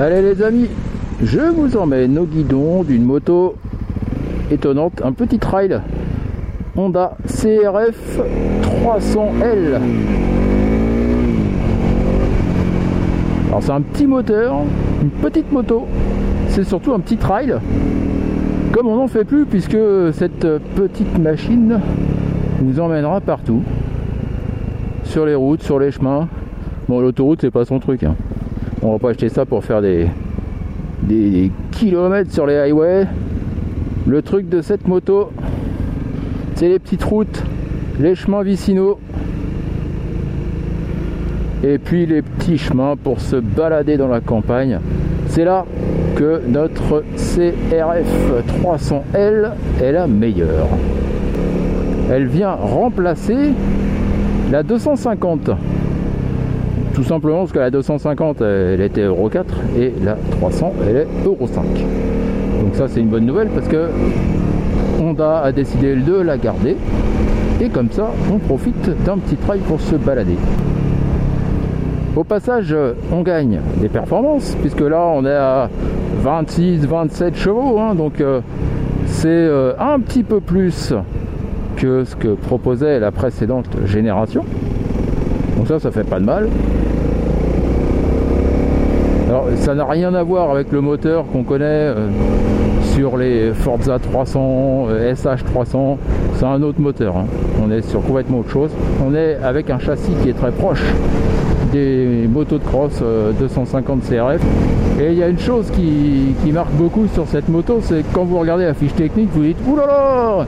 Allez les amis, je vous emmène au guidon d'une moto étonnante, un petit trail Honda CRF 300L. Alors c'est un petit moteur, une petite moto, c'est surtout un petit trail. Comme on n'en fait plus puisque cette petite machine nous emmènera partout. Sur les routes, sur les chemins. Bon l'autoroute c'est pas son truc. Hein. On va pas acheter ça pour faire des, des kilomètres sur les highways. Le truc de cette moto, c'est les petites routes, les chemins vicinaux et puis les petits chemins pour se balader dans la campagne. C'est là que notre CRF 300L est la meilleure. Elle vient remplacer la 250 tout simplement parce que la 250 elle était Euro 4 et la 300 elle est Euro 5. Donc ça c'est une bonne nouvelle parce que Honda a décidé de la garder et comme ça on profite d'un petit trail pour se balader. Au passage on gagne des performances puisque là on est à 26-27 chevaux hein, donc euh, c'est euh, un petit peu plus que ce que proposait la précédente génération. Donc ça, ça fait pas de mal. Alors ça n'a rien à voir avec le moteur qu'on connaît euh, sur les Forza 300, SH 300. C'est un autre moteur. Hein. On est sur complètement autre chose. On est avec un châssis qui est très proche des motos de cross 250 euh, CRF. Et il y a une chose qui, marque beaucoup sur cette moto, c'est quand vous regardez la fiche technique, vous dites oulala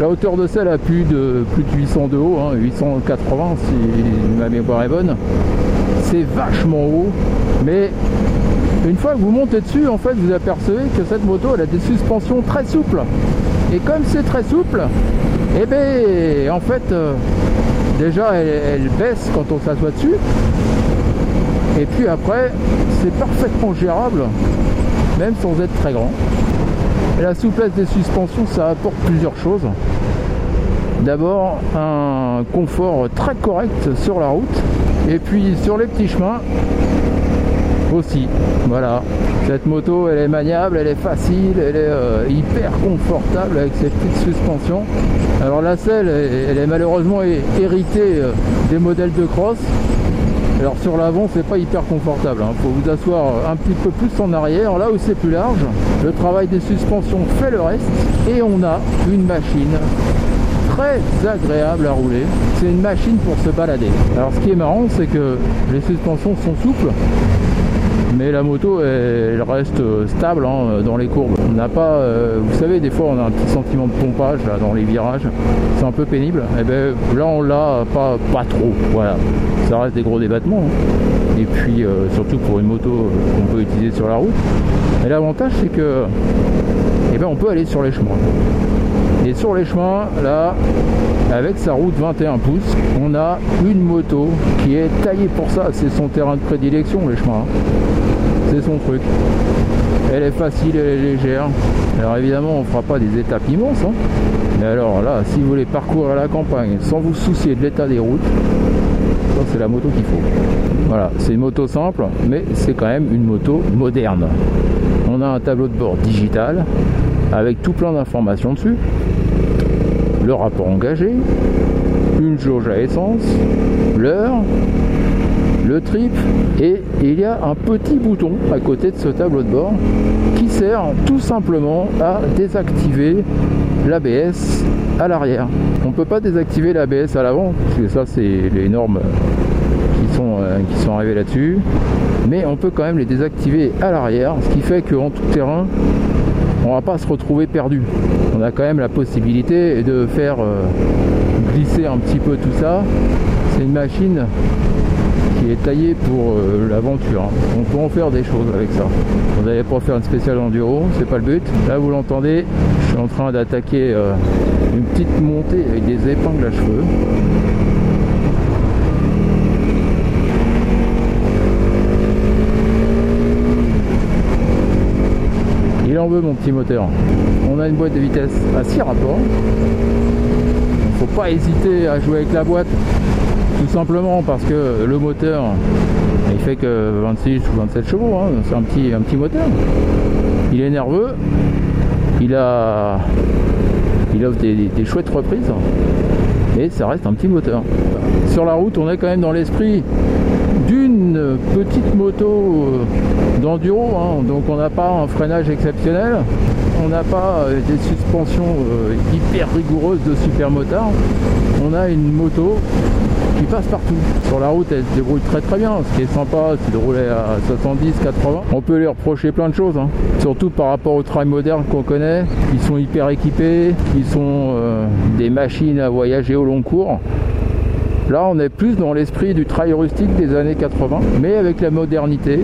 La hauteur de celle a plus de plus de 800 de haut, 880 hein, si ma mémoire est bonne. C'est vachement haut, mais une fois que vous montez dessus, en fait, vous apercevez que cette moto, elle a des suspensions très souples. Et comme c'est très souple, eh ben, en fait, euh, déjà, elle, baisse quand on s'assoit dessus. Et puis après, c'est parfaitement gérable, même sans être très grand. La souplesse des suspensions, ça apporte plusieurs choses. D'abord, un confort très correct sur la route. Et puis sur les petits chemins, aussi. Voilà. Cette moto, elle est maniable, elle est facile, elle est euh, hyper confortable avec ses petites suspensions. Alors la selle, elle est malheureusement héritée euh, des modèles de cross. Alors sur l'avant, c'est pas hyper confortable. Il hein. faut vous asseoir un petit peu plus en arrière, là où c'est plus large. Le travail des suspensions fait le reste. Et on a une machine très agréable à rouler. C'est une machine pour se balader. Alors ce qui est marrant, c'est que les suspensions sont souples mais la moto elle reste stable hein, dans les courbes. On n'a pas, euh, vous savez, des fois on a un petit sentiment de pompage dans les virages, c'est un peu pénible. Et eh ben là on l'a pas, pas trop. Voilà, ça reste des gros débattements. Hein. Et puis euh, surtout pour une moto qu'on peut utiliser sur la route. Et l'avantage c'est que, eh ben on peut aller sur les chemins. Et sur les chemins, là, avec sa route 21 pouces, on a une moto qui est taillée pour ça. C'est son terrain de prédilection, les chemins. C'est son truc. Elle est facile, elle est légère. Alors évidemment, on ne fera pas des étapes immenses. Hein. Mais alors là, si vous voulez parcourir la campagne sans vous soucier de l'état des routes, c'est la moto qu'il faut. Voilà, c'est une moto simple, mais c'est quand même une moto moderne. On a un tableau de bord digital avec tout plein d'informations dessus. Le rapport engagé, une jauge à essence, l'heure, le trip et il y a un petit bouton à côté de ce tableau de bord qui sert tout simplement à désactiver l'ABS à l'arrière. On ne peut pas désactiver l'ABS à l'avant parce que ça c'est les normes qui sont, euh, qui sont arrivées là-dessus mais on peut quand même les désactiver à l'arrière ce qui fait qu'en tout terrain on va pas se retrouver perdu. On a quand même la possibilité de faire euh, glisser un petit peu tout ça. C'est une machine qui est taillée pour euh, l'aventure. Hein. On peut en faire des choses avec ça. Vous n'allez pas faire une spéciale enduro, c'est pas le but. Là vous l'entendez, je suis en train d'attaquer euh, une petite montée avec des épingles à cheveux. Mon petit moteur. On a une boîte de vitesse à 6 rapports. Faut pas hésiter à jouer avec la boîte. Tout simplement parce que le moteur il fait que 26 ou 27 chevaux, hein. c'est un petit, un petit moteur. Il est nerveux, il a il offre des, chouettes reprises et ça reste un petit moteur. Sur la route, on est quand même dans l'esprit d'une petite moto euh, d'enduro, hein. donc on n'a pas un freinage exceptionnel, on n'a pas euh, des suspensions euh, hyper rigoureuses de super motard, on a une moto qui passe partout. Sur la route, elle se débrouille très très bien. Ce qui est sympa, c'est de rouler à 70, 80. On peut lui reprocher plein de choses, hein. surtout par rapport aux trails modernes qu'on connaît. Ils sont hyper équipés, ils sont des machines à voyager au long cours. Là, on est plus dans l'esprit du trail rustique des années 80, mais avec la modernité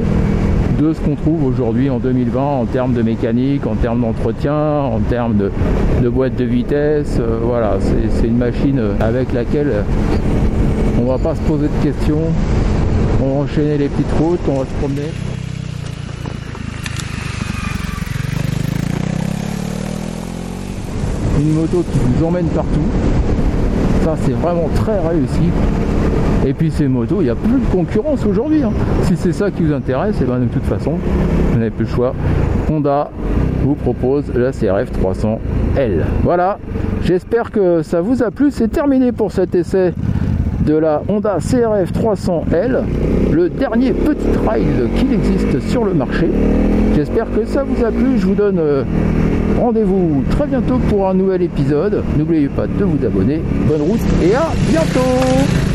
de ce qu'on trouve aujourd'hui en 2020 en termes de mécanique, en termes d'entretien, en termes de, boîte de vitesse. Euh, voilà, c'est une machine avec laquelle on va pas se poser de questions. On va enchaîner les petites routes, on va se promener. Une moto qui vous emmène partout. Ça c'est vraiment très réussi. Et puis ces motos, il n'y a plus de concurrence aujourd'hui. Hein. Si c'est ça qui vous intéresse, et eh ben de toute façon, vous n'avez plus le choix. Honda vous propose la CRF 300L. Voilà, j'espère que ça vous a plu. C'est terminé pour cet essai de la Honda CRF 300L, le dernier petit trail qu'il existe sur le marché. J'espère que ça vous a plu. Je vous donne euh, rendez-vous très bientôt pour un nouvel épisode. N'oubliez pas de vous abonner. Bonne route et à bientôt